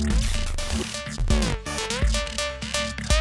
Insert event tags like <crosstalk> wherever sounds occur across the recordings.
Thank you.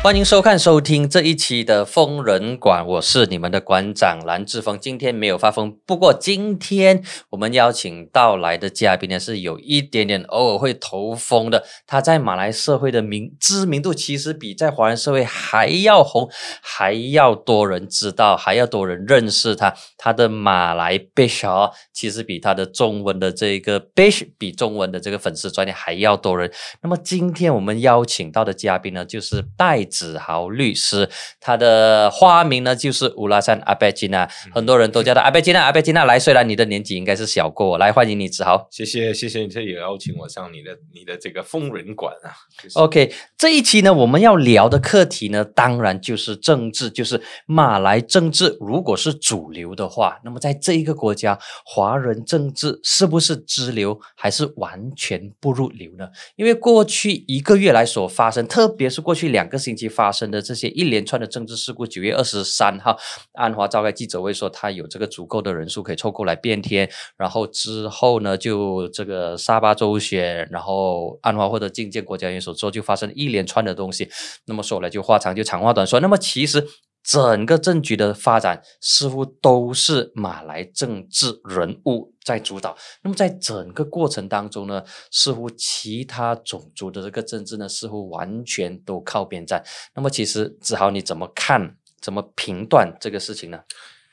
欢迎收看、收听这一期的疯人馆，我是你们的馆长蓝志峰。今天没有发疯，不过今天我们邀请到来的嘉宾呢，是有一点点偶尔会头风的。他在马来社会的名知名度，其实比在华人社会还要红，还要多人知道，还要多人认识他。他的马来 bish 其实比他的中文的这个 bish 比中文的这个粉丝专业还要多人。那么今天我们邀请到的嘉宾呢，就是戴。子豪律师，他的花名呢就是乌拉山阿贝吉娜，很多人都叫他阿贝吉娜。阿贝吉娜来，虽然你的年纪应该是小过我，来欢迎你子豪。谢谢谢谢你，这也邀请我上你的你的这个疯人馆啊。OK，这一期呢，我们要聊的课题呢，当然就是政治，就是马来政治。如果是主流的话，那么在这一个国家，华人政治是不是支流，还是完全不入流呢？因为过去一个月来所发生，特别是过去两个星期。发生的这些一连串的政治事故，九月二十三号，安华召开记者会说，他有这个足够的人数可以凑够来变天。然后之后呢，就这个沙巴州选，然后安华或者觐见国家元首之后，就发生一连串的东西。那么说来就话长，就长话短说。那么其实。整个政局的发展似乎都是马来政治人物在主导。那么在整个过程当中呢，似乎其他种族的这个政治呢，似乎完全都靠边站。那么其实子豪你怎么看？怎么评断这个事情呢？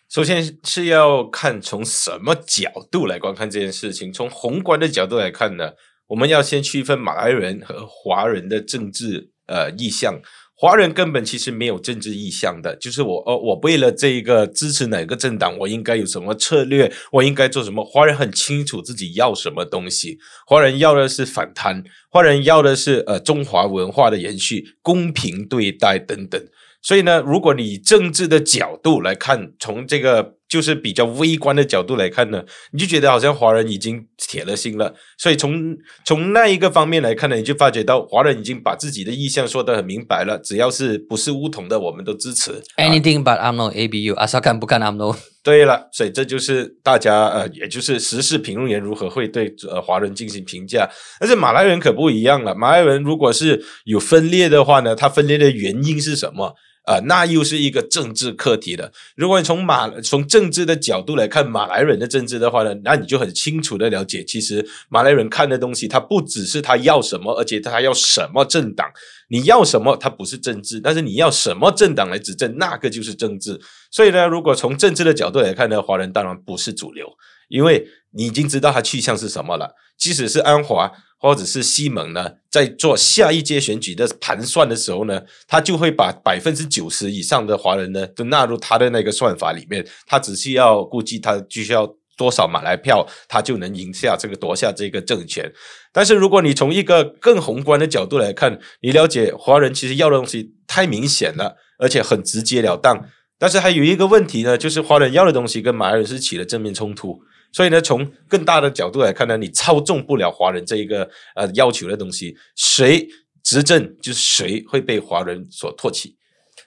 首先是要看从什么角度来观看这件事情。从宏观的角度来看呢，我们要先区分马来人和华人的政治呃意向。华人根本其实没有政治意向的，就是我呃，我为了这个支持哪个政党，我应该有什么策略，我应该做什么。华人很清楚自己要什么东西，华人要的是反贪，华人要的是呃中华文化的延续、公平对待等等。所以呢，如果你政治的角度来看，从这个。就是比较微观的角度来看呢，你就觉得好像华人已经铁了心了，所以从从那一个方面来看呢，你就发觉到华人已经把自己的意向说得很明白了，只要是不是乌统的，我们都支持。Anything but I'm not A B U，阿萨干不看 I'm no。<laughs> 对了，所以这就是大家呃，也就是时事评论员如何会对呃华人进行评价。但是马来人可不一样了，马来人如果是有分裂的话呢，他分裂的原因是什么？啊，那又是一个政治课题了。如果你从马从政治的角度来看马来人的政治的话呢，那你就很清楚的了解，其实马来人看的东西，他不只是他要什么，而且他要什么政党。你要什么，它不是政治；但是你要什么政党来执政，那个就是政治。所以呢，如果从政治的角度来看呢，华人当然不是主流，因为你已经知道他去向是什么了。即使是安华。或者是西蒙呢，在做下一届选举的盘算的时候呢，他就会把百分之九十以上的华人呢，都纳入他的那个算法里面。他只需要估计他就需要多少马来票，他就能赢下这个夺下这个政权。但是如果你从一个更宏观的角度来看，你了解华人其实要的东西太明显了，而且很直截了当。但是还有一个问题呢，就是华人要的东西跟马来人是起了正面冲突。所以呢，从更大的角度来看呢，你操纵不了华人这一个呃要求的东西，谁执政就是谁会被华人所唾弃。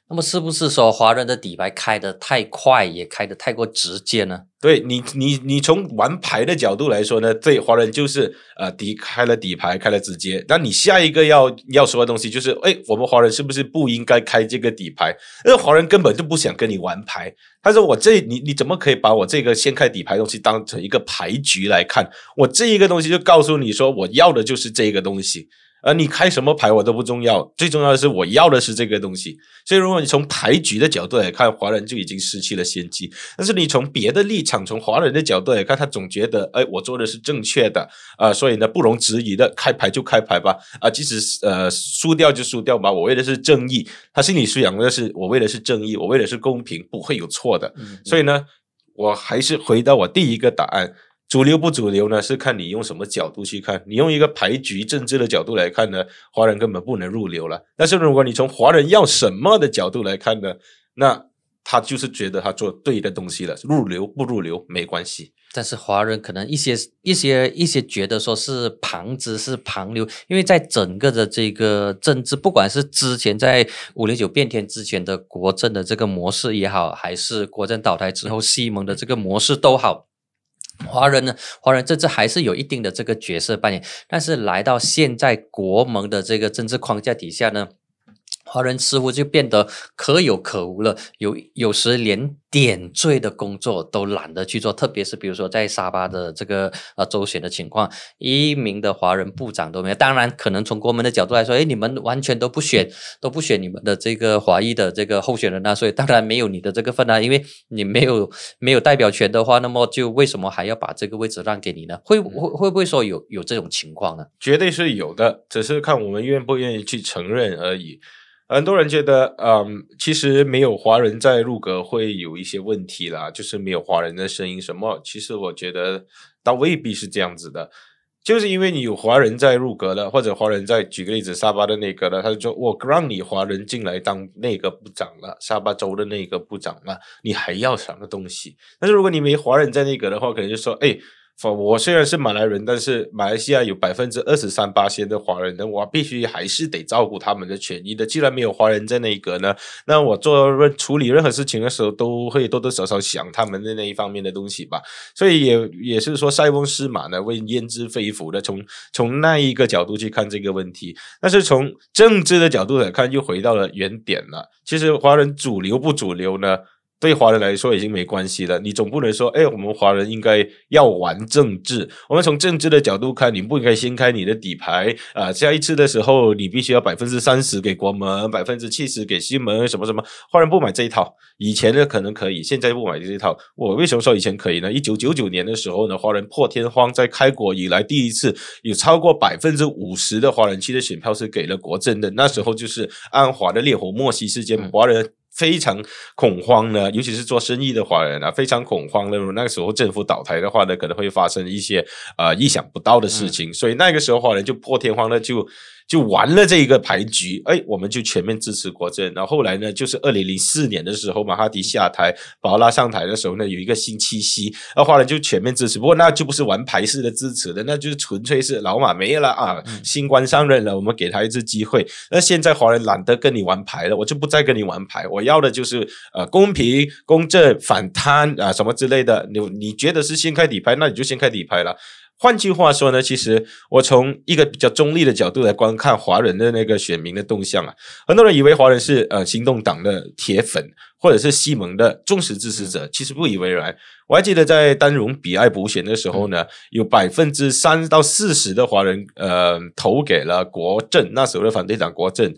那么是不是说华人的底牌开得太快，也开得太过直接呢？对你，你你从玩牌的角度来说呢，对华人就是呃底开了底牌，开了直接。那你下一个要要说的东西就是，哎，我们华人是不是不应该开这个底牌？因为华人根本就不想跟你玩牌。他说：“我这你你怎么可以把我这个先开底牌东西当成一个牌局来看？我这一个东西就告诉你说，我要的就是这个东西。”而你开什么牌我都不重要，最重要的是我要的是这个东西。所以，如果你从牌局的角度来看，华人就已经失去了先机。但是，你从别的立场，从华人的角度来看，他总觉得，哎，我做的是正确的啊，所以呢，不容置疑的开牌就开牌吧啊，即使呃输掉就输掉吧，我为的是正义。他心里素养的是，我为的是正义，我为的是公平，不会有错的。所以呢，我还是回到我第一个答案。主流不主流呢？是看你用什么角度去看。你用一个牌局政治的角度来看呢，华人根本不能入流了。但是如果你从华人要什么的角度来看呢，那他就是觉得他做对的东西了。入流不入流没关系。但是华人可能一些一些一些觉得说是旁支是旁流，因为在整个的这个政治，不管是之前在五零九变天之前的国政的这个模式也好，还是国政倒台之后西蒙的这个模式都好。华人呢，华人这次还是有一定的这个角色扮演，但是来到现在国盟的这个政治框架底下呢。华人似乎就变得可有可无了，有有时连点缀的工作都懒得去做，特别是比如说在沙巴的这个呃周选的情况，一名的华人部长都没有。当然，可能从国门的角度来说，哎，你们完全都不选，都不选你们的这个华裔的这个候选人啊，所以当然没有你的这个份啊，因为你没有没有代表权的话，那么就为什么还要把这个位置让给你呢？会会会不会说有有这种情况呢？绝对是有的，只是看我们愿不愿意去承认而已。很多人觉得，嗯，其实没有华人在入阁会有一些问题啦，就是没有华人的声音什么。其实我觉得倒未必是这样子的，就是因为你有华人在入阁了，或者华人在举个例子，沙巴的那个了，他就说我让你华人进来当那个部长了，沙巴州的那个部长了，你还要什么东西？但是如果你没华人在内阁的话，可能就说，哎。我虽然是马来人，但是马来西亚有百分之二十三八线的华人，那我必须还是得照顾他们的权益的。既然没有华人在那一个呢，那我做任处理任何事情的时候，都会多多少少想他们的那一方面的东西吧。所以也也是说，塞翁失马呢，为焉知非福的。从从那一个角度去看这个问题，但是从政治的角度来看，又回到了原点了。其实华人主流不主流呢？对华人来说已经没关系了，你总不能说，哎，我们华人应该要玩政治。我们从政治的角度看，你不应该掀开你的底牌啊！下一次的时候，你必须要百分之三十给国门，百分之七十给西门，什么什么。华人不买这一套，以前呢可能可以，现在不买这一套。我为什么说以前可以呢？一九九九年的时候呢，华人破天荒在开国以来第一次有超过百分之五十的华人区的选票是给了国政的。那时候就是安华的烈火莫西事件，华人。非常恐慌呢，尤其是做生意的华人啊，非常恐慌的。那个时候政府倒台的话呢，可能会发生一些呃意想不到的事情，所以那个时候华人就破天荒的就。就玩了这一个牌局，哎，我们就全面支持国政。然后后来呢，就是二零零四年的时候，马哈迪下台，宝拉上台的时候呢，有一个新七夕，那华人就全面支持。不过那就不是玩牌式的支持的，那就是纯粹是老马没了啊，新官上任了，我们给他一次机会。那现在华人懒得跟你玩牌了，我就不再跟你玩牌，我要的就是呃公平、公正、反贪啊什么之类的。你你觉得是先开底牌，那你就先开底牌了。换句话说呢，其实我从一个比较中立的角度来观看华人的那个选民的动向啊，很多人以为华人是呃行动党的铁粉，或者是西蒙的忠实支持者，其实不以为然。我还记得在丹荣比爱补选的时候呢，有百分之三到四十的华人呃投给了国政，那时候的反对党国政，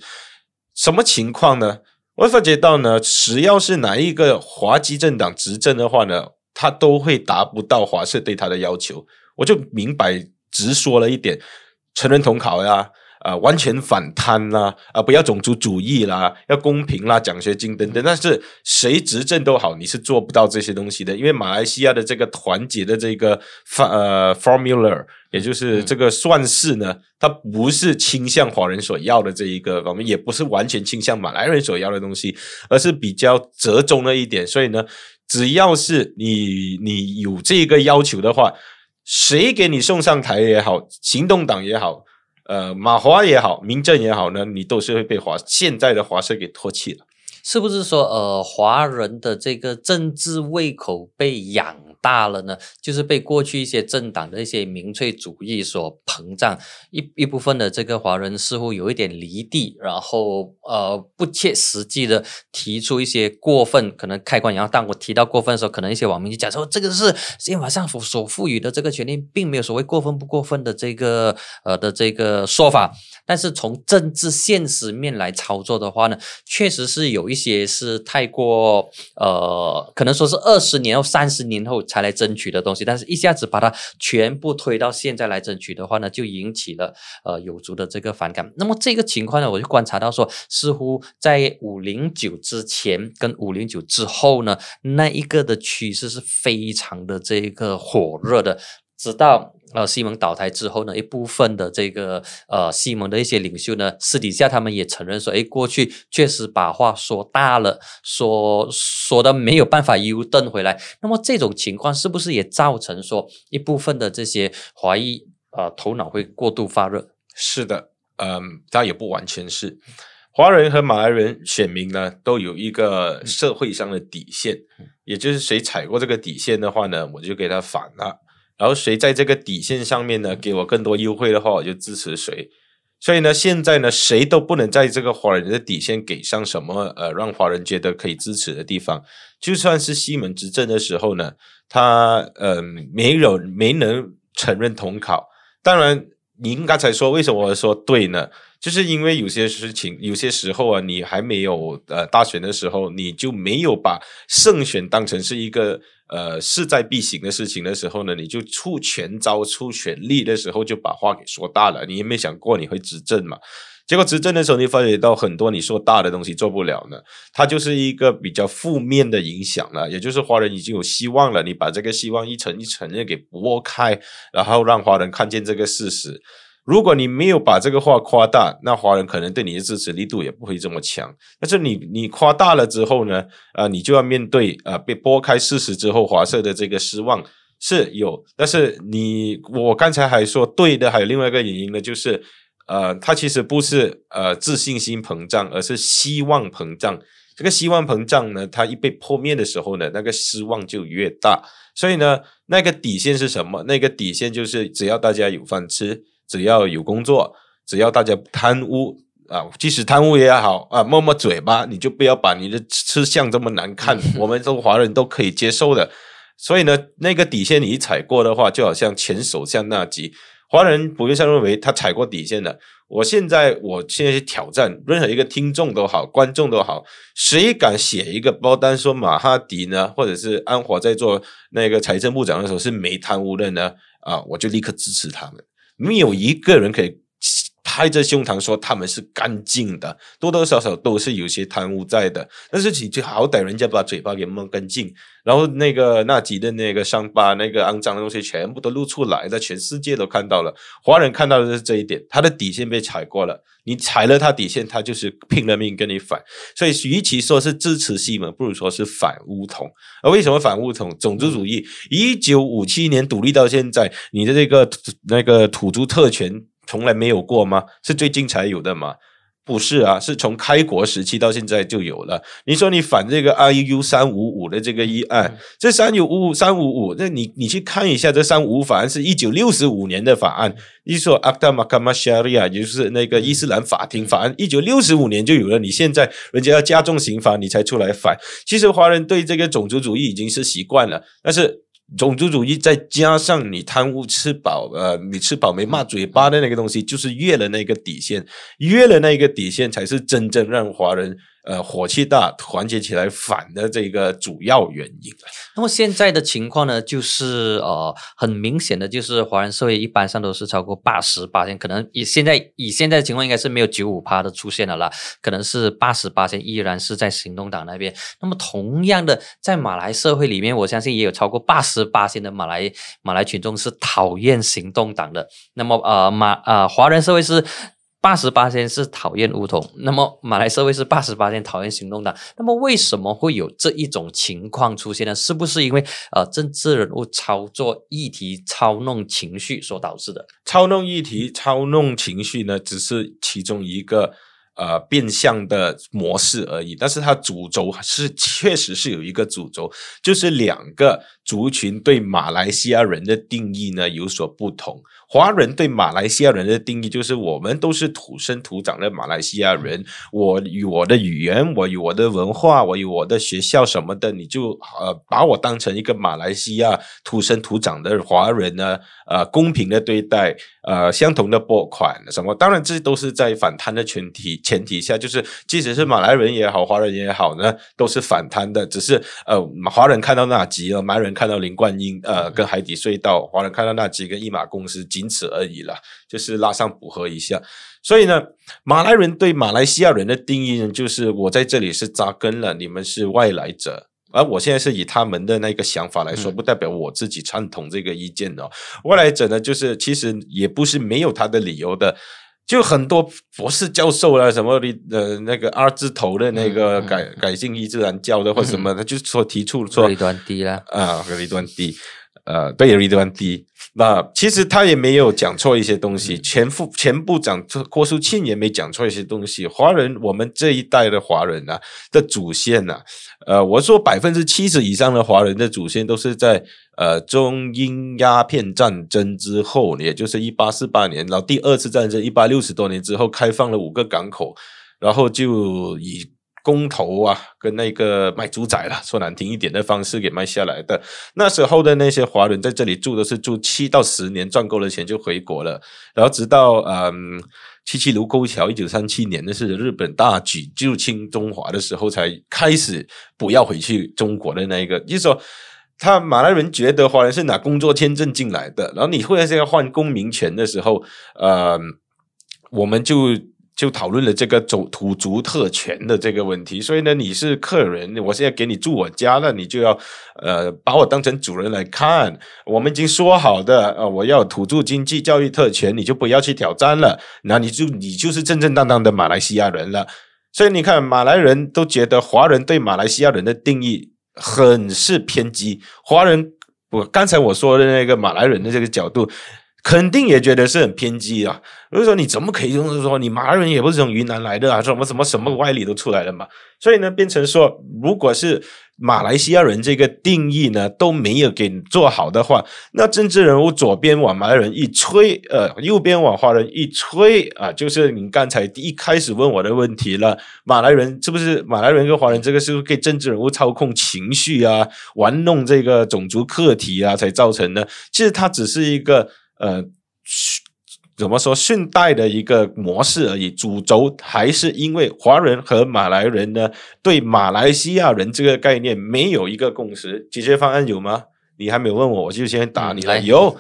什么情况呢？我发觉到呢，只要是哪一个华籍政党执政的话呢，他都会达不到华社对他的要求。我就明白直说了一点，成人统考呀，啊，完全反贪啦，啊，不要种族主义啦，要公平啦，奖学金等等。但是谁执政都好，你是做不到这些东西的，因为马来西亚的这个团结的这个呃 formula，也就是这个算式呢，它不是倾向华人所要的这一个方面，也不是完全倾向马来人所要的东西，而是比较折中了一点。所以呢，只要是你你有这个要求的话。谁给你送上台也好，行动党也好，呃，马华也好，民政也好呢，你都是会被华现在的华社给唾弃了。是不是说，呃，华人的这个政治胃口被养？大了呢，就是被过去一些政党的一些民粹主义所膨胀，一一部分的这个华人似乎有一点离地，然后呃不切实际的提出一些过分，可能开关。然后当我提到过分的时候，可能一些网民就讲说，这个是宪法上所所赋予的这个权利，并没有所谓过分不过分的这个呃的这个说法。但是从政治现实面来操作的话呢，确实是有一些是太过呃，可能说是二十年后、三十年后才来争取的东西，但是一下子把它全部推到现在来争取的话呢，就引起了呃有族的这个反感。那么这个情况呢，我就观察到说，似乎在五零九之前跟五零九之后呢，那一个的趋势是非常的这个火热的。直到呃西蒙倒台之后呢，一部分的这个呃西蒙的一些领袖呢，私底下他们也承认说，哎，过去确实把话说大了，说说的没有办法 U 登回来。那么这种情况是不是也造成说一部分的这些华裔呃头脑会过度发热？是的，嗯，它也不完全是。华人和马来人选民呢，都有一个社会上的底线，也就是谁踩过这个底线的话呢，我就给他反了。然后谁在这个底线上面呢给我更多优惠的话，我就支持谁。所以呢，现在呢，谁都不能在这个华人的底线给上什么呃，让华人觉得可以支持的地方。就算是西门执政的时候呢，他呃没有没能承认统考。当然，您刚才说为什么我说对呢？就是因为有些事情，有些时候啊，你还没有呃大选的时候，你就没有把胜选当成是一个呃势在必行的事情的时候呢，你就出全招、出全力的时候，就把话给说大了。你也没想过你会执政嘛？结果执政的时候，你发觉到很多你说大的东西做不了呢，它就是一个比较负面的影响了。也就是华人已经有希望了，你把这个希望一层一层的给剥开，然后让华人看见这个事实。如果你没有把这个话夸大，那华人可能对你的支持力度也不会这么强。但是你你夸大了之后呢，呃，你就要面对呃被拨开事实之后华社的这个失望是有。但是你我刚才还说对的，还有另外一个原因呢，就是呃，他其实不是呃自信心膨胀，而是希望膨胀。这个希望膨胀呢，它一被破灭的时候呢，那个失望就越大。所以呢，那个底线是什么？那个底线就是只要大家有饭吃。只要有工作，只要大家贪污啊，即使贪污也好啊，摸摸嘴巴，你就不要把你的吃相这么难看。<laughs> 我们这华人都可以接受的。所以呢，那个底线你一踩过的话，就好像前首相那集，华人普遍上认为他踩过底线的。我现在，我现在去挑战任何一个听众都好，观众都好，谁敢写一个包单说马哈迪呢，或者是安华在做那个财政部长的时候是没贪污的呢？啊，我就立刻支持他们。没有一个人可以拍着胸膛说他们是干净的，多多少少都是有些贪污在的。但是你就好歹人家把嘴巴给抹干净，然后那个纳吉的那个伤疤、那个肮脏的东西全部都露出来，在全世界都看到了。华人看到的是这一点，他的底线被踩过了。你踩了他底线，他就是拼了命跟你反。所以，与其说是支持西门，不如说是反乌统。而为什么反乌统？种族主义，一九五七年独立到现在，你的这个那个土著特权从来没有过吗？是最近才有的吗？不是啊，是从开国时期到现在就有了。你说你反这个 I U 三五五的这个议案，这三五五三五五，那你你去看一下，这三五五法案是一九六十五年的法案。你说 Akta Mahkamah Sharia，也就是那个伊斯兰法庭法案，一九六十五年就有了。你现在人家要加重刑罚，你才出来反。其实华人对这个种族主义已经是习惯了，但是。种族主义再加上你贪污吃饱，呃，你吃饱没骂嘴巴的那个东西，就是越了那个底线，越了那个底线，才是真正让华人。呃，火气大，团结起来反的这个主要原因。那么现在的情况呢，就是呃，很明显的就是华人社会一般上都是超过八十八千，可能以现在以现在的情况，应该是没有九五趴的出现了啦，可能是八十八千依然是在行动党那边。那么同样的，在马来社会里面，我相信也有超过八十八千的马来马来群众是讨厌行动党的。那么呃马呃华人社会是。八十八天是讨厌乌统，那么马来社会是八十八天讨厌行动党，那么为什么会有这一种情况出现呢？是不是因为呃政治人物操作议题、操弄情绪所导致的？操弄议题、操弄情绪呢，只是其中一个。呃，变相的模式而已，但是它主轴是确实是有一个主轴，就是两个族群对马来西亚人的定义呢有所不同。华人对马来西亚人的定义就是我们都是土生土长的马来西亚人，我有我的语言，我有我的文化，我有我的学校什么的，你就呃把我当成一个马来西亚土生土长的华人呢？呃，公平的对待，呃，相同的拨款什么？当然，这都是在反贪的前提前提下，就是即使是马来人也好，华人也好呢，都是反贪的。只是呃，华人看到纳吉了，马来人看到林冠英，呃，跟海底隧道，华人看到那几个一马公司，仅此而已了，就是拉上补合一下。所以呢，马来人对马来西亚人的定义呢，就是我在这里是扎根了，你们是外来者。而我现在是以他们的那个想法来说，不代表我自己赞同这个意见哦。外来者呢，就是其实也不是没有他的理由的，就很多博士教授啦，什么的呃那个二字头的那个改改进伊斯兰教的或什么，他 <laughs> 就说提出说离端低啦啊，离端低。呃，对瑞德安低。那其实他也没有讲错一些东西，前副前部长郭淑庆也没讲错一些东西。华人，我们这一代的华人啊的祖先呐，呃，我说百分之七十以上的华人的祖先都是在呃中英鸦片战争之后，也就是一八四八年，然后第二次战争一八六十多年之后，开放了五个港口，然后就以。公投啊，跟那个卖猪仔了，说难听一点的方式给卖下来的。那时候的那些华人在这里住都是住七到十年，赚够了钱就回国了。然后直到嗯七七卢沟桥，一九三七年那是日本大举入侵中华的时候，才开始不要回去中国的那一个。就是说，他马来人觉得华人是拿工作签证进来的，然后你忽然间要换公民权的时候，呃，我们就。就讨论了这个走土族特权的这个问题，所以呢，你是客人，我现在给你住我家，了你就要呃把我当成主人来看。我们已经说好的，呃，我要土著经济教育特权，你就不要去挑战了。那你就你就是正正当当的马来西亚人了。所以你看，马来人都觉得华人对马来西亚人的定义很是偏激。华人，我刚才我说的那个马来人的这个角度。肯定也觉得是很偏激啊！如果说你怎么可以就是说你马来人也不是从云南来的啊？什么什么什么歪理都出来了嘛？所以呢，变成说，如果是马来西亚人这个定义呢都没有给做好的话，那政治人物左边往马来人一吹，呃，右边往华人一吹啊，就是你刚才一开始问我的问题了：马来人是不是马来人跟华人这个是不是给政治人物操控情绪啊，玩弄这个种族课题啊，才造成的？其实它只是一个。呃，怎么说顺带的一个模式而已，主轴还是因为华人和马来人呢对马来西亚人这个概念没有一个共识，解决方案有吗？你还没有问我，我就先打你了。有，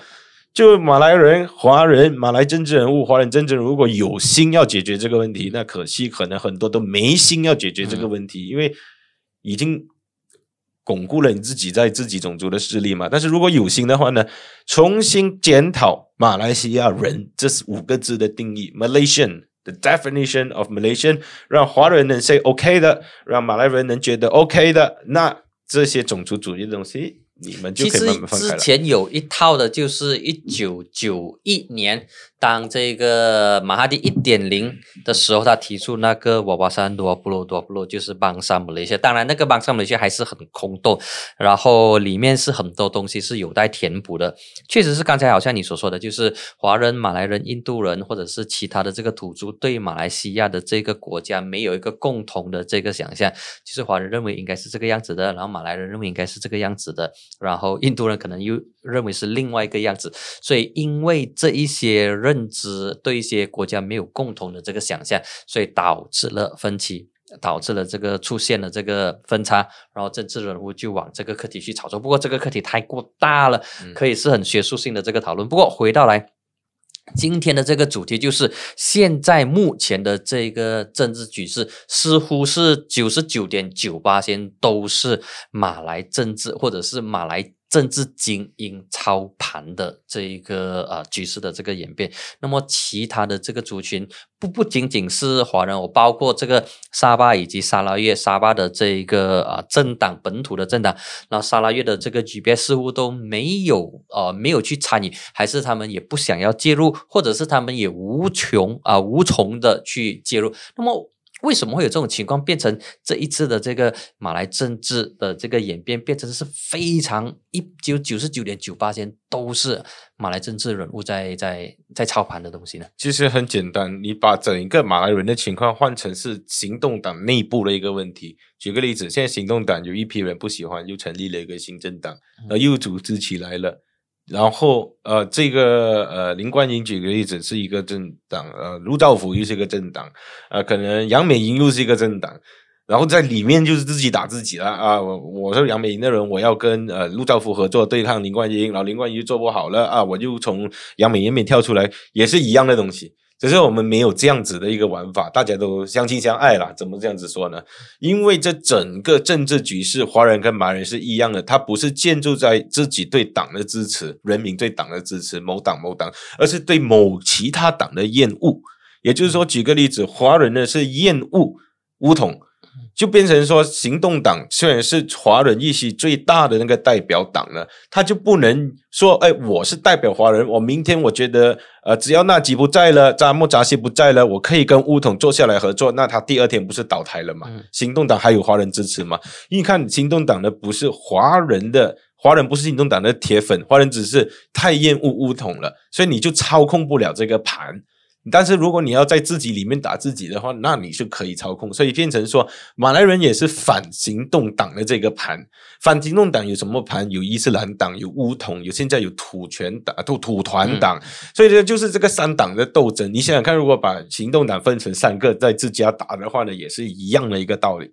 就马来人、华人、马来政治人物、华人政治人物，如果有心要解决这个问题，那可惜可能很多都没心要解决这个问题，因为已经。巩固了你自己在自己种族的势力嘛？但是如果有心的话呢，重新检讨马来西亚人这是五个字的定义，Malaysian，the definition of Malaysian，让华人能 say OK 的，让马来人能觉得 OK 的，那这些种族主义的东西。你们就可以慢慢放开了。之前有一套的，就是一九九一年，当这个马哈迪一点零的时候，他提出那个瓦瓦山多布罗多布罗，就是邦萨姆雷些。当然，那个邦萨姆雷些还是很空洞，然后里面是很多东西是有待填补的。确实是刚才好像你所说的，就是华人、马来人、印度人，或者是其他的这个土著，对马来西亚的这个国家没有一个共同的这个想象，就是华人认为应该是这个样子的，然后马来人认为应该是这个样子的。然后印度人可能又认为是另外一个样子，所以因为这一些认知对一些国家没有共同的这个想象，所以导致了分歧，导致了这个出现了这个分差，然后政治人物就往这个课题去炒作。不过这个课题太过大了，可以是很学术性的这个讨论。不过回到来。今天的这个主题就是，现在目前的这个政治局势，似乎是九十九点九八先都是马来政治，或者是马来。政治精英操盘的这一个呃局势的这个演变，那么其他的这个族群不不仅仅是华人，我包括这个沙巴以及沙拉越，沙巴的这一个啊政党本土的政党，那沙拉越的这个局别似乎都没有呃没有去参与，还是他们也不想要介入，或者是他们也无穷啊无从的去介入，那么。为什么会有这种情况？变成这一次的这个马来政治的这个演变，变成是非常一九九十九点九八千都是马来政治人物在在在操盘的东西呢？其实很简单，你把整一个马来人的情况换成是行动党内部的一个问题。举个例子，现在行动党有一批人不喜欢，又成立了一个新政党，而，又组织起来了。然后，呃，这个呃，林冠英举个例子，是一个政党，呃，陆兆福又是一个政党，呃，可能杨美英又是一个政党，然后在里面就是自己打自己了啊！我我是杨美英的人，我要跟呃陆兆福合作对抗林冠英，然后林冠英做不好了啊，我就从杨美英面跳出来，也是一样的东西。只是我们没有这样子的一个玩法，大家都相亲相爱啦。怎么这样子说呢？因为这整个政治局势，华人跟马人是一样的，它不是建筑在自己对党的支持、人民对党的支持、某党某党，而是对某其他党的厌恶。也就是说，举个例子，华人呢是厌恶乌统，就变成说，行动党虽然是华人意识最大的那个代表党呢，他就不能说，哎，我是代表华人，我明天我觉得，呃，只要纳吉不在了，扎莫扎西不在了，我可以跟乌统坐下来合作，那他第二天不是倒台了吗？行动党还有华人支持吗？因为看行动党的不是华人的，华人不是行动党的铁粉，华人只是太厌恶乌统了，所以你就操控不了这个盘。但是如果你要在自己里面打自己的话，那你是可以操控，所以变成说马来人也是反行动党的这个盘。反行动党有什么盘？有伊斯兰党，有乌统，有现在有土权党、土土团党。所以呢，就是这个三党的斗争。你想想看，如果把行动党分成三个，在自家打的话呢，也是一样的一个道理。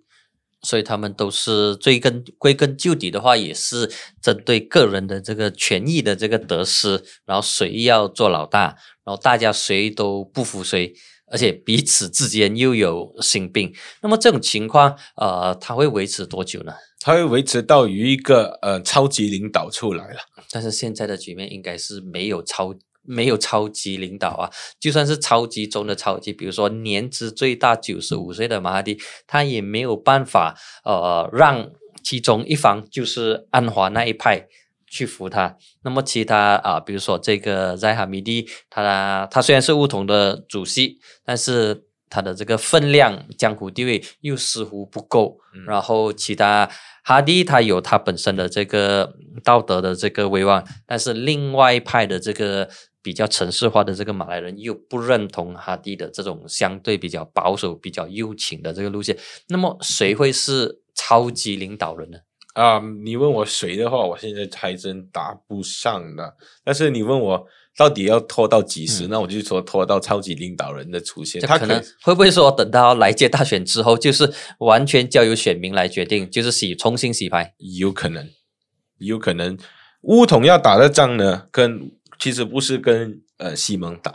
所以他们都是追根归根究底的话，也是针对个人的这个权益的这个得失，然后谁要做老大，然后大家谁都不服谁，而且彼此之间又有心病。那么这种情况，呃，它会维持多久呢？它会维持到有一个呃超级领导出来了。但是现在的局面应该是没有超。没有超级领导啊，就算是超级中的超级，比如说年资最大九十五岁的马哈迪，他也没有办法呃让其中一方就是安华那一派去服他。那么其他啊，比如说这个在哈米蒂，他他虽然是乌统的主席，但是他的这个分量、江湖地位又似乎不够。然后其他哈迪他有他本身的这个道德的这个威望，但是另外一派的这个。比较城市化的这个马来人又不认同哈迪的这种相对比较保守、比较右倾的这个路线，那么谁会是超级领导人呢？啊，你问我谁的话，我现在还真答不上呢。但是你问我到底要拖到几时，那我就说拖到超级领导人的出现。他可能会不会说等到来届大选之后，就是完全交由选民来决定，就是洗重新洗牌？有可能，有可能乌统要打的仗呢，跟。其实不是跟呃西蒙打，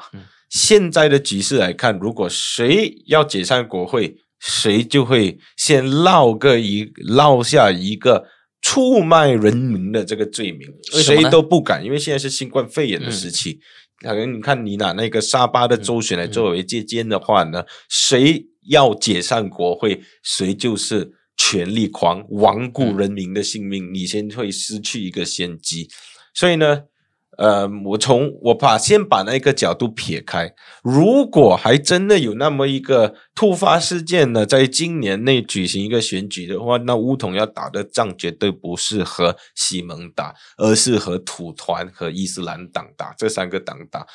现在的局势来看，如果谁要解散国会，谁就会先落个一落下一个出卖人民的这个罪名，谁都不敢，因为现在是新冠肺炎的时期。可能你看你拿那个沙巴的州选来作为借鉴的话呢，谁要解散国会，谁就是权力狂，罔顾人民的性命，你先会失去一个先机。所以呢。呃，我从我把先把那个角度撇开，如果还真的有那么一个突发事件呢，在今年内举行一个选举的话，那乌统要打的仗绝对不是和西蒙打，而是和土团和伊斯兰党打这三个党打。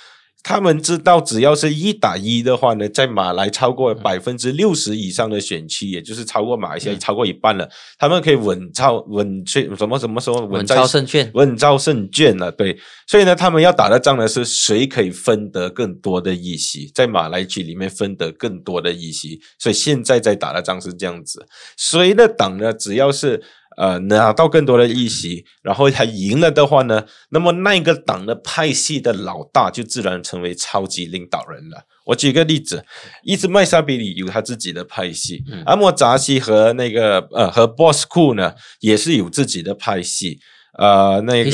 他们知道，只要是一打一的话呢，在马来超过百分之六十以上的选区，也就是超过马来西亚超过一半了，他们可以稳操稳去，什么什么说稳操胜券，稳操胜券了。对，所以呢，他们要打的仗呢，是谁可以分得更多的议席，在马来区里面分得更多的议席。所以现在在打的仗是这样子，谁的党呢？只要是。呃，拿到更多的议席，然后他赢了的话呢，那么那个党的派系的老大就自然成为超级领导人了。我举个例子，伊斯麦沙比里有他自己的派系，阿莫扎西和那个呃和 Boss 库呢也是有自己的派系。呃，那个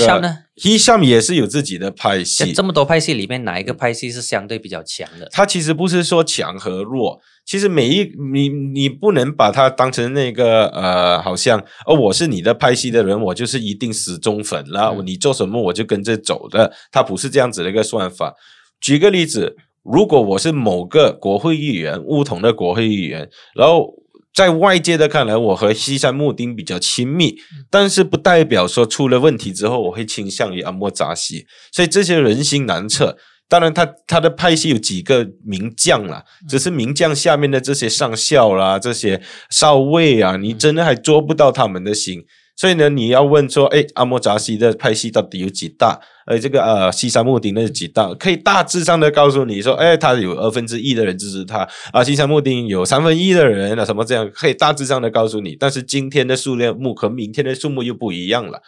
Hisham 也是有自己的派系。这么多派系里面，哪一个派系是相对比较强的？他其实不是说强和弱，其实每一你你不能把它当成那个呃，好像哦，我是你的派系的人，我就是一定死忠粉了，你做什么我就跟着走的。他不是这样子的一个算法。举个例子，如果我是某个国会议员，乌统的国会议员，然后。在外界的看来，我和西山木丁比较亲密，但是不代表说出了问题之后我会倾向于阿莫扎西，所以这些人心难测。当然，他他的派系有几个名将啦，只是名将下面的这些上校啦、这些少尉啊，你真的还捉不到他们的心。所以呢，你要问说，哎，阿莫扎西的派系到底有几大？呃，这个呃，西山木丁那是几大，可以大致上的告诉你说，哎，他有二分之一的人支持他，啊，西山木丁有三分一的人啊，什么这样，可以大致上的告诉你。但是今天的数量目和明天的数目又不一样了。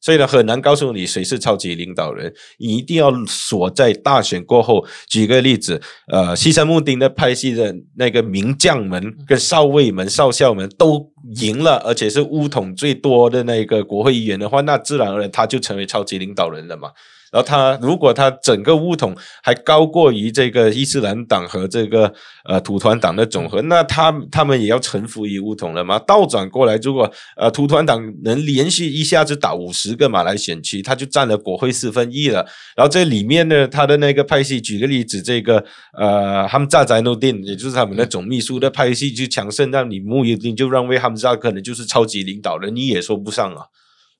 所以呢，很难告诉你谁是超级领导人。你一定要锁在大选过后。举个例子，呃，西山木丁的派系的那个名将们、跟少尉们、少校们都赢了，而且是乌统最多的那个国会议员的话，那自然而然他就成为超级领导人了嘛。然后他如果他整个巫统还高过于这个伊斯兰党和这个呃土团党的总和，那他他们也要臣服于巫统了吗？倒转过来，如果呃土团党能连续一下子打五十个马来选区，他就占了国会四分一了。然后这里面呢，他的那个派系，举个例子，这个呃，他们扎在诺丁，也就是他们的总秘书的派系就强盛，让你穆尤丁就认为他们扎可能就是超级领导人，你也说不上啊。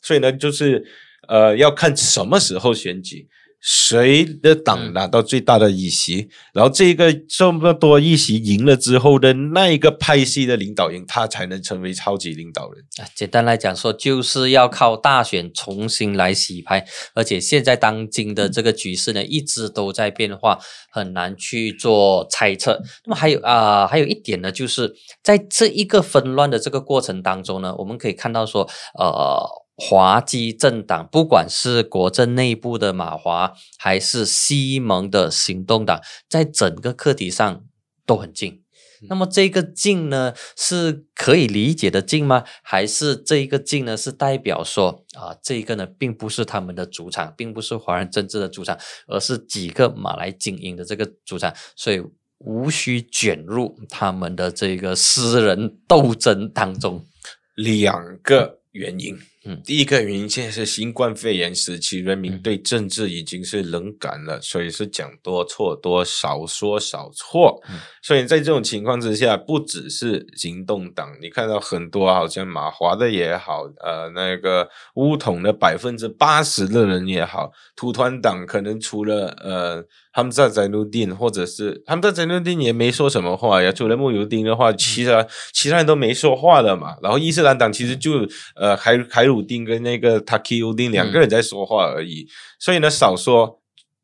所以呢，就是呃，要看什么时候选举。谁的党拿到最大的议席，然后这个这么多议席赢了之后的那一个派系的领导人，他才能成为超级领导人。啊，简单来讲说，就是要靠大选重新来洗牌，而且现在当今的这个局势呢，一直都在变化，很难去做猜测。那么还有啊，还有一点呢，就是在这一个纷乱的这个过程当中呢，我们可以看到说，呃。华基政党，不管是国政内部的马华，还是西蒙的行动党，在整个课题上都很近。那么这个近呢，是可以理解的近吗？还是这一个近呢，是代表说啊，这一个呢，并不是他们的主场，并不是华人政治的主场，而是几个马来精英的这个主场，所以无需卷入他们的这个私人斗争当中。两个原因。嗯，第一个原因现在是新冠肺炎时期，人民对政治已经是冷感了，所以是讲多错多，少说少错。所以在这种情况之下，不只是行动党，你看到很多好像马华的也好，呃，那个乌统的百分之八十的人也好，土团党可能除了呃。他们在在努丁，或者是他们在在努丁也没说什么话呀。除了穆尤丁的话，其他其他人都没说话的嘛。然后伊斯兰党其实就呃凯凯鲁丁跟那个塔基尤丁两个人在说话而已。所以呢，少说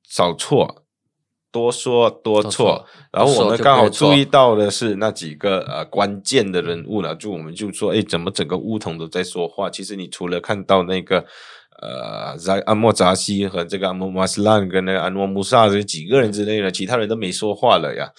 少错，多说多错。然后我们刚好注意到的是那几个呃关键的人物了，就我们就说，哎，怎么整个乌统都在说话？其实你除了看到那个。呃，在阿莫扎西和这个阿莫马斯兰跟那个安诺穆萨这几个人之类的，其他人都没说话了呀。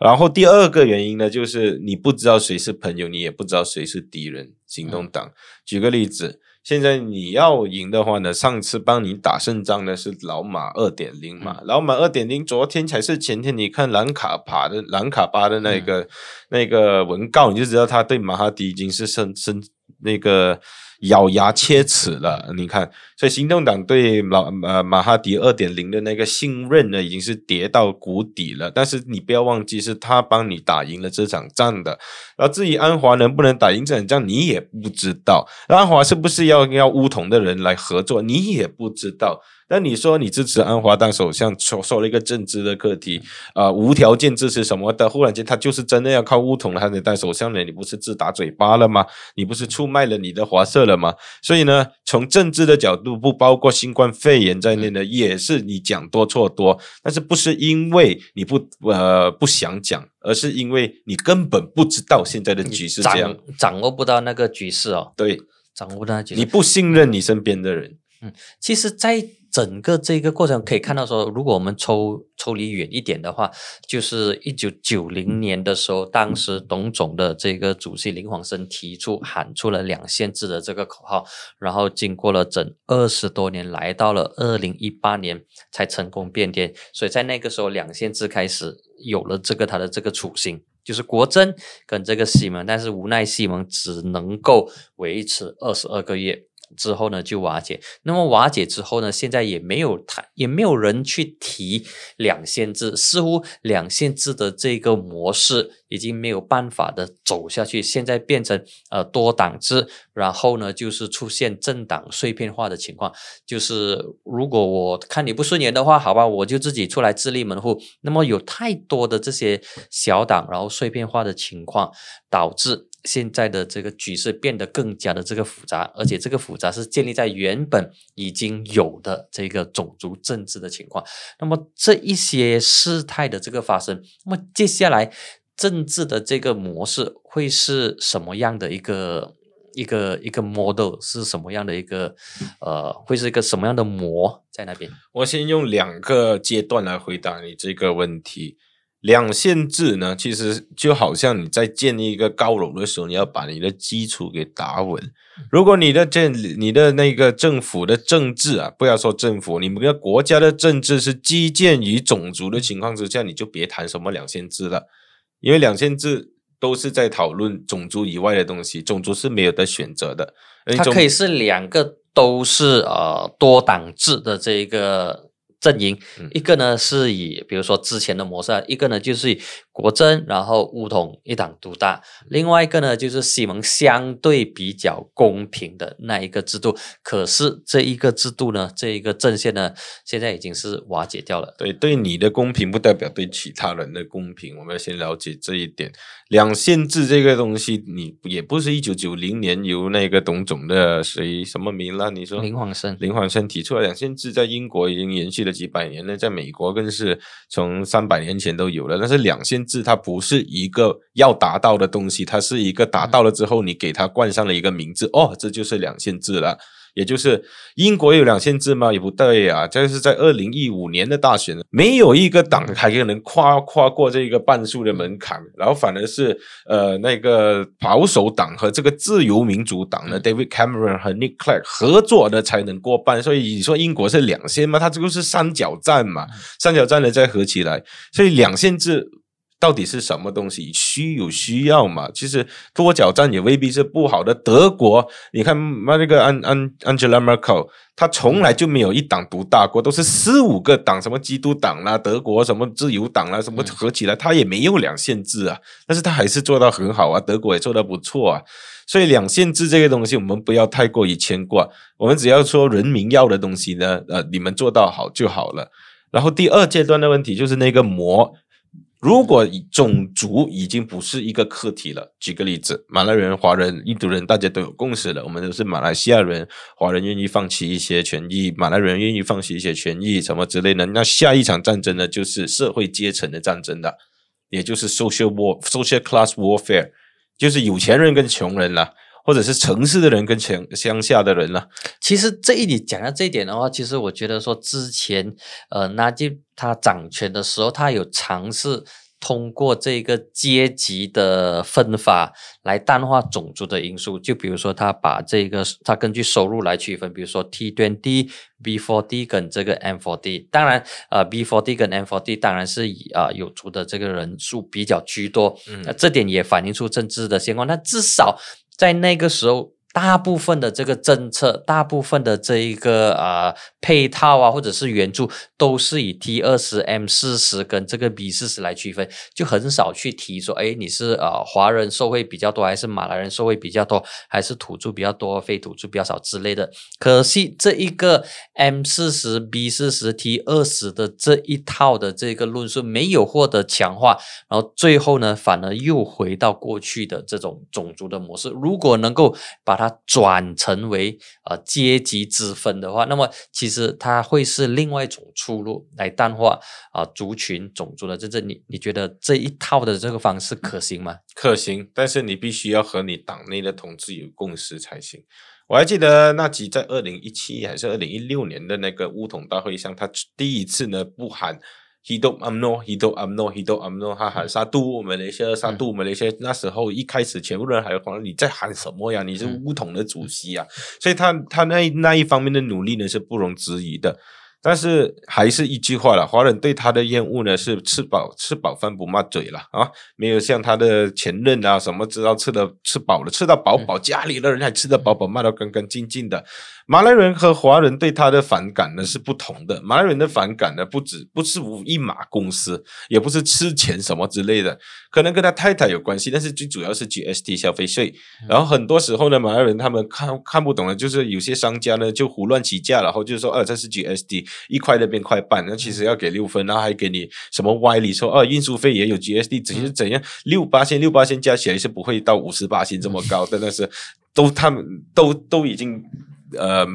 然后第二个原因呢，就是你不知道谁是朋友，你也不知道谁是敌人。行动党，举个例子，现在你要赢的话呢，上次帮你打胜仗的是老马二点零嘛？老马二点零，昨天才是前天，你看兰卡帕的兰卡巴的那个那个文告，你就知道他对马哈迪已经是深深那个。咬牙切齿了，你看，所以行动党对老呃马哈迪二点零的那个信任呢，已经是跌到谷底了。但是你不要忘记，是他帮你打赢了这场仗的。然后至于安华能不能打赢这场仗，你也不知道。安华是不是要要乌统的人来合作，你也不知道。那你说你支持安华当首相，说说了一个政治的课题啊，无条件支持什么的，忽然间他就是真的要靠乌统他得当首相呢？你不是自打嘴巴了吗？你不是出卖了你的华社了吗？所以呢，从政治的角度，不包括新冠肺炎在内的，也是你讲多错多，但是不是因为你不呃不想讲，而是因为你根本不知道现在的局势这样，掌握不到那个局势哦。对，掌握不到局势，你不信任你身边的人。嗯，其实，在整个这个过程可以看到，说如果我们抽抽离远一点的话，就是一九九零年的时候，当时董总的这个主席林煌生提出喊出了两县制的这个口号，然后经过了整二十多年，来到了二零一八年才成功变天。所以在那个时候，两县制开始有了这个它的这个雏形，就是国珍跟这个西蒙，但是无奈西蒙只能够维持二十二个月。之后呢，就瓦解。那么瓦解之后呢，现在也没有谈，也没有人去提两线制，似乎两线制的这个模式已经没有办法的走下去。现在变成呃多党制，然后呢，就是出现政党碎片化的情况。就是如果我看你不顺眼的话，好吧，我就自己出来自立门户。那么有太多的这些小党，然后碎片化的情况，导致。现在的这个局势变得更加的这个复杂，而且这个复杂是建立在原本已经有的这个种族政治的情况。那么这一些事态的这个发生，那么接下来政治的这个模式会是什么样的一个一个一个 model 是什么样的一个呃，会是一个什么样的模在那边？我先用两个阶段来回答你这个问题。两线制呢，其实就好像你在建立一个高楼的时候，你要把你的基础给打稳。如果你的建你的那个政府的政治啊，不要说政府，你们的国家的政治是基建于种族的情况之下，你就别谈什么两线制了，因为两线制都是在讨论种族以外的东西，种族是没有的选择的。它可以是两个都是呃多党制的这一个阵营，一个呢是以比如说之前的模式，一个呢就是以国政，然后巫统一党独大，另外一个呢就是西蒙相对比较公平的那一个制度。可是这一个制度呢，这一个阵线呢，现在已经是瓦解掉了。对，对你的公平不代表对其他人的公平，我们要先了解这一点。两县制这个东西，你也不是一九九零年由那个董总的谁什么名了？你说林煌生，林煌生提出来两县制，在英国已经延续了几百年了，在美国更是从三百年前都有了。但是两县制它不是一个要达到的东西，它是一个达到了之后，你给它冠上了一个名字，哦，这就是两线制了。也就是英国有两线制吗？也不对啊，这是在二零一五年的大选，没有一个党还可能跨跨过这个半数的门槛，然后反而是呃那个保守党和这个自由民主党的 David Cameron 和 Nick Clegg 合作的才能过半。所以你说英国是两线吗？它这个是三角战嘛，三角战呢再合起来，所以两线制。到底是什么东西？需有需要嘛？其实多角战也未必是不好的。德国，你看那那个安安 Angela Merkel，他从来就没有一党独大过，都是四五个党，什么基督党啦，德国什么自由党啦，什么合起来，他也没有两限制啊。但是他还是做到很好啊，德国也做得不错啊。所以两限制这个东西，我们不要太过于牵挂，我们只要说人民要的东西呢，呃，你们做到好就好了。然后第二阶段的问题就是那个膜。如果种族已经不是一个课题了，举个例子，马来人、华人、印度人，大家都有共识了，我们都是马来西亚人，华人愿意放弃一些权益，马来人愿意放弃一些权益，什么之类的。那下一场战争呢，就是社会阶层的战争了，也就是 social war、social class warfare，就是有钱人跟穷人了。或者是城市的人跟乡乡下的人了。其实这一点讲到这一点的话，其实我觉得说之前呃，纳吉他掌权的时候，他有尝试通过这个阶级的分法来淡化种族的因素。就比如说，他把这个他根据收入来区分，比如说 T 端 D、B for D 跟这个 M for D。当然，呃，B for D 跟 M for D 当然是以啊有族的这个人数比较居多。嗯，那这点也反映出政治的现况。那至少。在那个时候。大部分的这个政策，大部分的这一个啊配套啊，或者是援助，都是以 T 二十 M 四十跟这个 B 四十来区分，就很少去提说，哎，你是呃华人受惠比较多，还是马来人受惠比较多，还是土著比较多，非土著比较少之类的。可惜这一个 M 四十 B 四十 T 二十的这一套的这个论述没有获得强化，然后最后呢，反而又回到过去的这种种族的模式。如果能够把它转成为呃阶级之分的话，那么其实它会是另外一种出路来淡化啊族群种族的。这这你你觉得这一套的这个方式可行吗？可行，但是你必须要和你党内的同志有共识才行。我还记得那集在二零一七还是二零一六年的那个乌统大会上，他第一次呢不喊。Hidup UMNO，Hidup UMNO，Hidup UMNO，他喊杀杜我们那些，杀杜我们那些。那时候一开始，全部人还狂你在喊什么呀？你是乌统的主席啊！所以他他那那一方面的努力呢是不容置疑的。但是还是一句话了，华人对他的厌恶呢是吃饱吃饱饭不骂嘴了啊，没有像他的前任啊什么知道吃的吃饱了吃到饱饱，家里的人还吃得饱饱，骂到干干净净的。马来人和华人对他的反感呢是不同的。马来人的反感呢不止不是无一马公司，也不是吃钱什么之类的，可能跟他太太有关系，但是最主要是 GST 消费税。然后很多时候呢，马来人他们看看不懂的，就是有些商家呢就胡乱起价，然后就说，呃，这是 GST 一块的变块半，那其实要给六分，然后还给你什么歪理说，哦，运输费也有 GSD，只是怎样六八千六八千加起来是不会到五十八千这么高的，但是都他们都都已经。呃，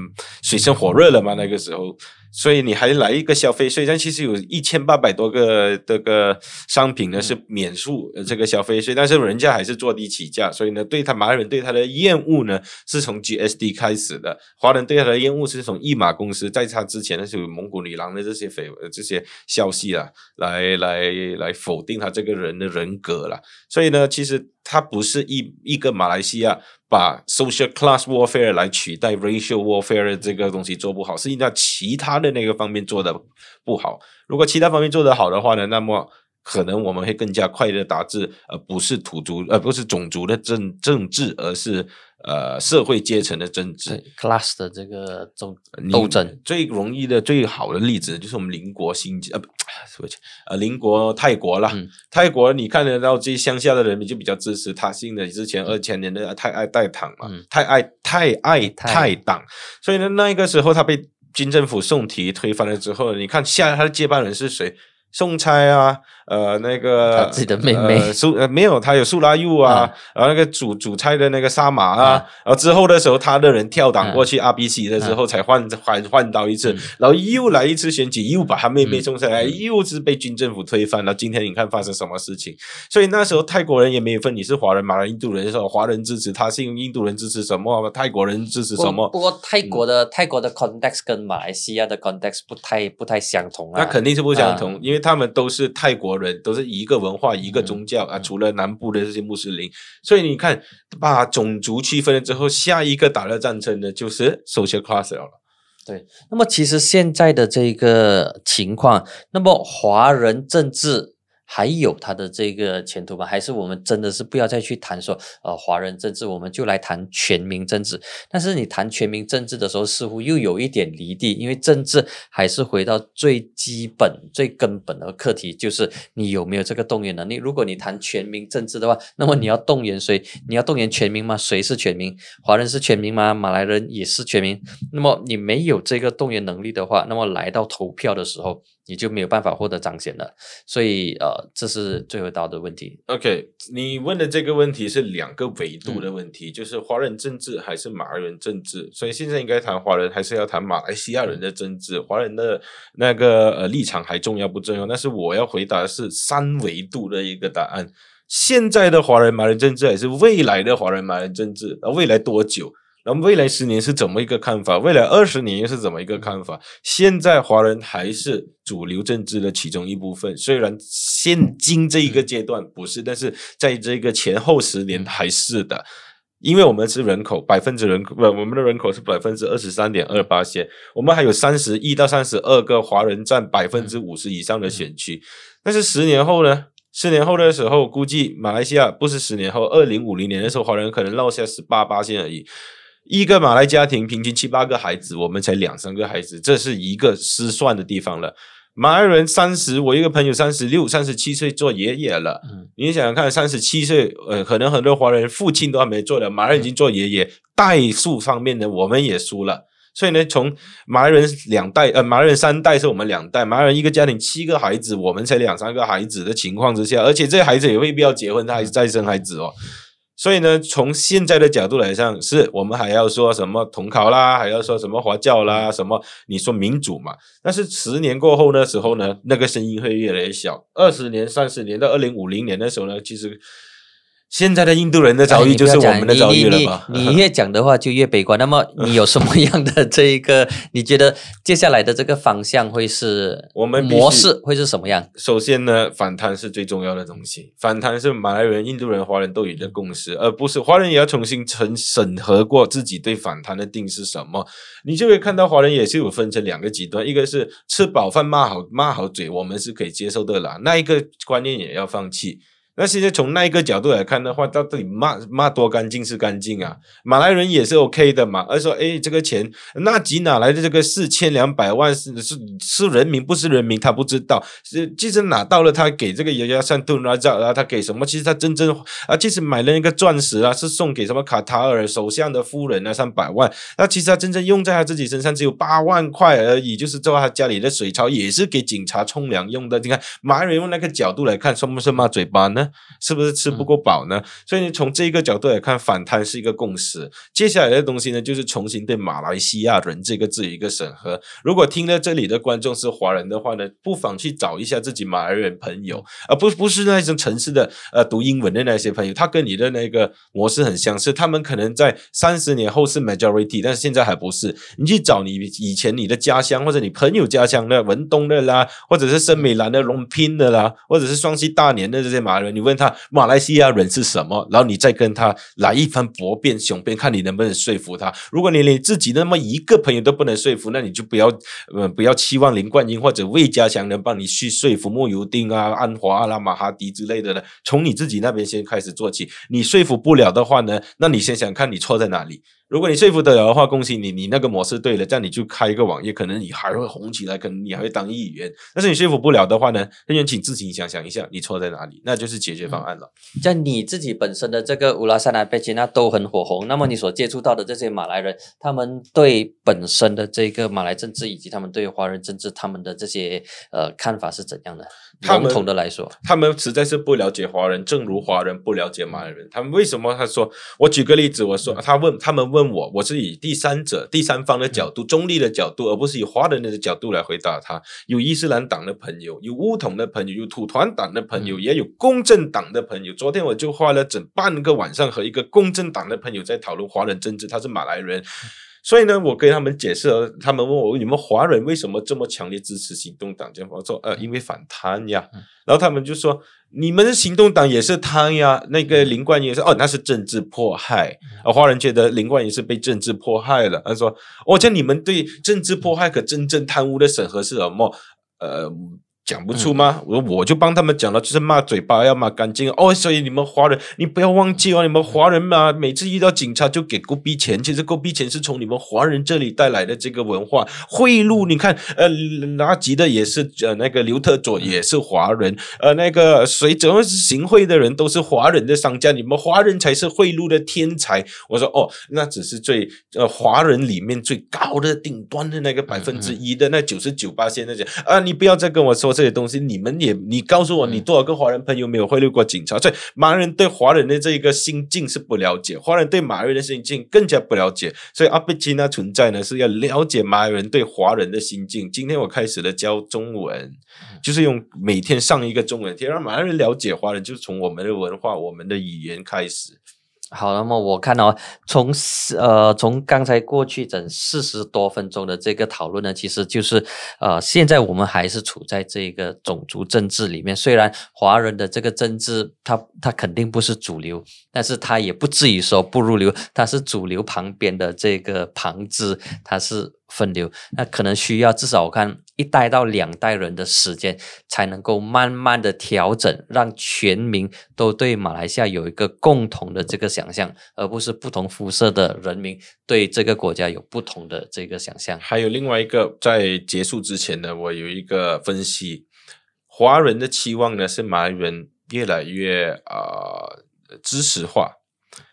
水深火热了嘛？那个时候，所以你还来一个消费税，但其实有一千八百多个这个商品呢是免除这个消费税，但是人家还是坐地起价，所以呢，对他马来人对他的厌恶呢是从 GSD 开始的，华人对他的厌恶是从一马公司在他之前呢是有蒙古女郎的这些绯这些消息啊，来来来否定他这个人的人格了，所以呢，其实他不是一一个马来西亚。把 social class warfare 来取代 racial warfare 这个东西做不好，是因为其他的那个方面做的不好。如果其他方面做得好的话呢，那么可能我们会更加快的达至，呃不是土族，呃不是种族的政政治，而是。呃，社会阶层的政治，class 的这个斗斗争，最容易的、最好的例子就是我们邻国新呃不，对不起，呃邻国泰国啦。泰国你看得到这些乡下的人民就比较支持他信的之前二千年的太爱代党嘛，太爱太爱泰党，所以呢，那个时候他被军政府送题推翻了之后，你看下他的接班人是谁？送差啊，呃，那个自己的妹妹。苏呃没有，他有苏拉佑啊，然后那个主主差的那个沙马啊，然后之后的时候，他的人跳档过去 R B C 的时候才换换换到一次，然后又来一次选举，又把他妹妹送上来，又是被军政府推翻了。今天你看发生什么事情？所以那时候泰国人也没有分你是华人、马来、印度人，的时候华人支持他，是印度人支持什么，泰国人支持什么？不过泰国的泰国的 context 跟马来西亚的 context 不太不太相同啊，那肯定是不相同，因为。他们都是泰国人，都是一个文化、一个宗教啊。除了南部的这些穆斯林，所以你看，把种族区分了之后，下一个打了战争的，就是 social class 了。对，那么其实现在的这个情况，那么华人政治。还有它的这个前途吗？还是我们真的是不要再去谈说呃华人政治，我们就来谈全民政治。但是你谈全民政治的时候，似乎又有一点离地，因为政治还是回到最基本、最根本的课题，就是你有没有这个动员能力。如果你谈全民政治的话，那么你要动员谁？你要动员全民吗？谁是全民？<laughs> 华人是全民吗？马来人也是全民？那么你没有这个动员能力的话，那么来到投票的时候。你就没有办法获得彰显了，所以呃，这是最后一道的问题。OK，你问的这个问题是两个维度的问题，就是华人政治还是马来人政治？所以现在应该谈华人，还是要谈马来西亚人的政治？华人的那个呃立场还重要不重要？但是我要回答的是三维度的一个答案：现在的华人马来人政治，还是未来的华人马来人政治？未来多久？那么未来十年是怎么一个看法？未来二十年又是怎么一个看法？现在华人还是主流政治的其中一部分，虽然现今这一个阶段不是，但是在这个前后十年还是的，因为我们是人口百分之人口不，我们的人口是百分之二十三点二八线，我们还有三十一到三十二个华人占百分之五十以上的选区，但是十年后呢？十年后的时候，估计马来西亚不是十年后，二零五零年的时候，华人可能落下十八八线而已。一个马来家庭平均七八个孩子，我们才两三个孩子，这是一个失算的地方了。马来人三十，我一个朋友三十六、三十七岁做爷爷了。嗯，你想想看，三十七岁，呃，可能很多华人父亲都还没做的，马来人已经做爷爷，代数方面呢，我们也输了。所以呢，从马来人两代，呃，马来人三代是我们两代，马来人一个家庭七个孩子，我们才两三个孩子的情况之下，而且这些孩子也未必要结婚，他还是再生孩子哦。所以呢，从现在的角度来上，是我们还要说什么统考啦，还要说什么华教啦，什么你说民主嘛？但是十年过后的时候呢，那个声音会越来越小。二十年、三十年到二零五零年的时候呢，其实。现在的印度人的遭遇就是我们的遭遇了吧？你越讲的话就越悲观。那么你有什么样的这一个？<laughs> 你觉得接下来的这个方向会是？我们模式会是什么样？首先呢，反弹是最重要的东西。反弹是马来人、印度人、华人都有的共识，而不是华人也要重新审审核过自己对反弹的定是什么。你就会看到华人也是有分成两个极端，一个是吃饱饭骂好骂好嘴，我们是可以接受的啦，那一个观念也要放弃。那现在从那一个角度来看的话，到底骂骂多干净是干净啊？马来人也是 OK 的嘛。而说，哎，这个钱那吉哪来的？这个四千两百万是是是人民不是人民，他不知道。是即使拿到了，他给这个油压山顿啊，这啊，他给什么？其实他真正啊，即使买了一个钻石啊，是送给什么卡塔尔首相的夫人啊，三百万。那其实他真正用在他自己身上只有八万块而已，就是做他家里的水槽也是给警察冲凉用的。你看马来人用那个角度来看，算不算骂嘴巴呢？是不是吃不够饱呢？所以从这个角度来看，反贪是一个共识。接下来的东西呢，就是重新对马来西亚人这个字一个审核。如果听到这里的观众是华人的话呢，不妨去找一下自己马来人朋友，而不不是那种城市的呃读英文的那些朋友，他跟你的那个模式很相似。他们可能在三十年后是 majority，但是现在还不是。你去找你以前你的家乡或者你朋友家乡的文东的啦，或者是森美兰的龙拼的啦，或者是双溪大年的这些马来人，你问他马来西亚人是什么，然后你再跟他来一番博辩雄辩，看你能不能说服他。如果你连自己那么一个朋友都不能说服，那你就不要呃不要期望林冠英或者魏家祥能帮你去说服莫尤丁啊、安华阿拉、马哈迪之类的呢。从你自己那边先开始做起。你说服不了的话呢，那你先想看你错在哪里。如果你说服得了的话，恭喜你，你那个模式对了，这样你就开一个网页，可能你还会红起来，可能你还会当议员。但是你说服不了的话呢，那就请自己想想一下，你错在哪里，那就是解决方案了。像你自己本身的这个乌拉山、南贝吉那都很火红，那么你所接触到的这些马来人，他们对本身的这个马来政治以及他们对华人政治，他们的这些呃看法是怎样的？笼统的来说，他们实在是不了解华人，正如华人不了解马来人。他们为什么？他说，我举个例子，我说他问他们问。我，我是以第三者、第三方的角度、中立的角度，而不是以华人的角度来回答他。有伊斯兰党的朋友，有乌统的朋友，有土团党的朋友，也有公正党的朋友。昨天我就花了整半个晚上和一个公正党的朋友在讨论华人政治，他是马来人。所以呢，我跟他们解释，他们问我你们华人为什么这么强烈支持行动党？这样我说呃，因为反贪呀。然后他们就说你们的行动党也是贪呀。那个林冠也是哦，那是政治迫害。啊华人觉得林冠也是被政治迫害了。他说哦，像你们对政治迫害和真正贪污的审核是什么？呃。讲不出吗？我我就帮他们讲了，就是骂嘴巴要骂干净哦。所以你们华人，你不要忘记哦，你们华人嘛，每次遇到警察就给狗逼钱，其实狗逼钱是从你们华人这里带来的这个文化贿赂。你看，呃，拿吉的也是，呃，那个刘特佐也是华人，呃，那个谁，怎么是行贿的人都是华人的商家，你们华人才是贿赂的天才。我说哦，那只是最呃华人里面最高的顶端的那个百分之一的那九十九八线那些啊，你不要再跟我说。这些东西你们也，你告诉我，你多少个华人朋友没有贿赂过警察？所以马人对华人的这一个心境是不了解，华人对马来人的心境更加不了解。所以阿贝吉那存在呢，是要了解马来人对华人的心境。今天我开始了教中文，就是用每天上一个中文天，让马来人了解华人，就是从我们的文化、我们的语言开始。好，那么我看到从呃从刚才过去整四十多分钟的这个讨论呢，其实就是呃现在我们还是处在这个种族政治里面。虽然华人的这个政治，它它肯定不是主流，但是它也不至于说不入流，它是主流旁边的这个旁支，它是。分流，那可能需要至少我看一代到两代人的时间，才能够慢慢的调整，让全民都对马来西亚有一个共同的这个想象，而不是不同肤色的人民对这个国家有不同的这个想象。还有另外一个，在结束之前呢，我有一个分析，华人的期望呢是马来人越来越啊知识化。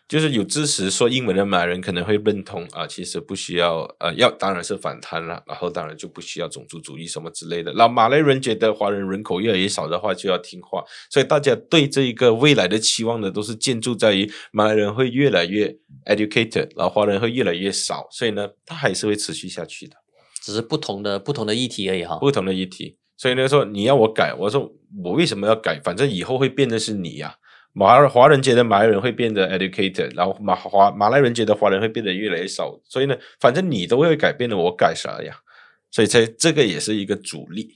就是有支持说英文的马来人可能会认同啊，其实不需要呃，要当然是反贪了，然后当然就不需要种族主义什么之类的。那马来人觉得华人人口越来越少的话，就要听话，所以大家对这一个未来的期望呢，都是建筑在于马来人会越来越 educated，然后华人会越来越少，所以呢，它还是会持续下去的，只是不同的不同的议题而已哈，不同的议题。所以呢，说你要我改，我说我为什么要改？反正以后会变的是你呀。马华人觉得马来人会变得 educated，然后马华马来人觉得华人会变得越来越少，所以呢，反正你都会改变的，我改啥呀？所以这这个也是一个阻力。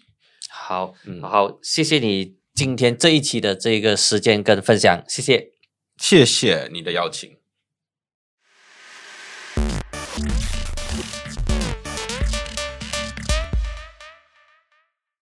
好，嗯好，谢谢你今天这一期的这个时间跟分享，谢谢，谢谢你的邀请。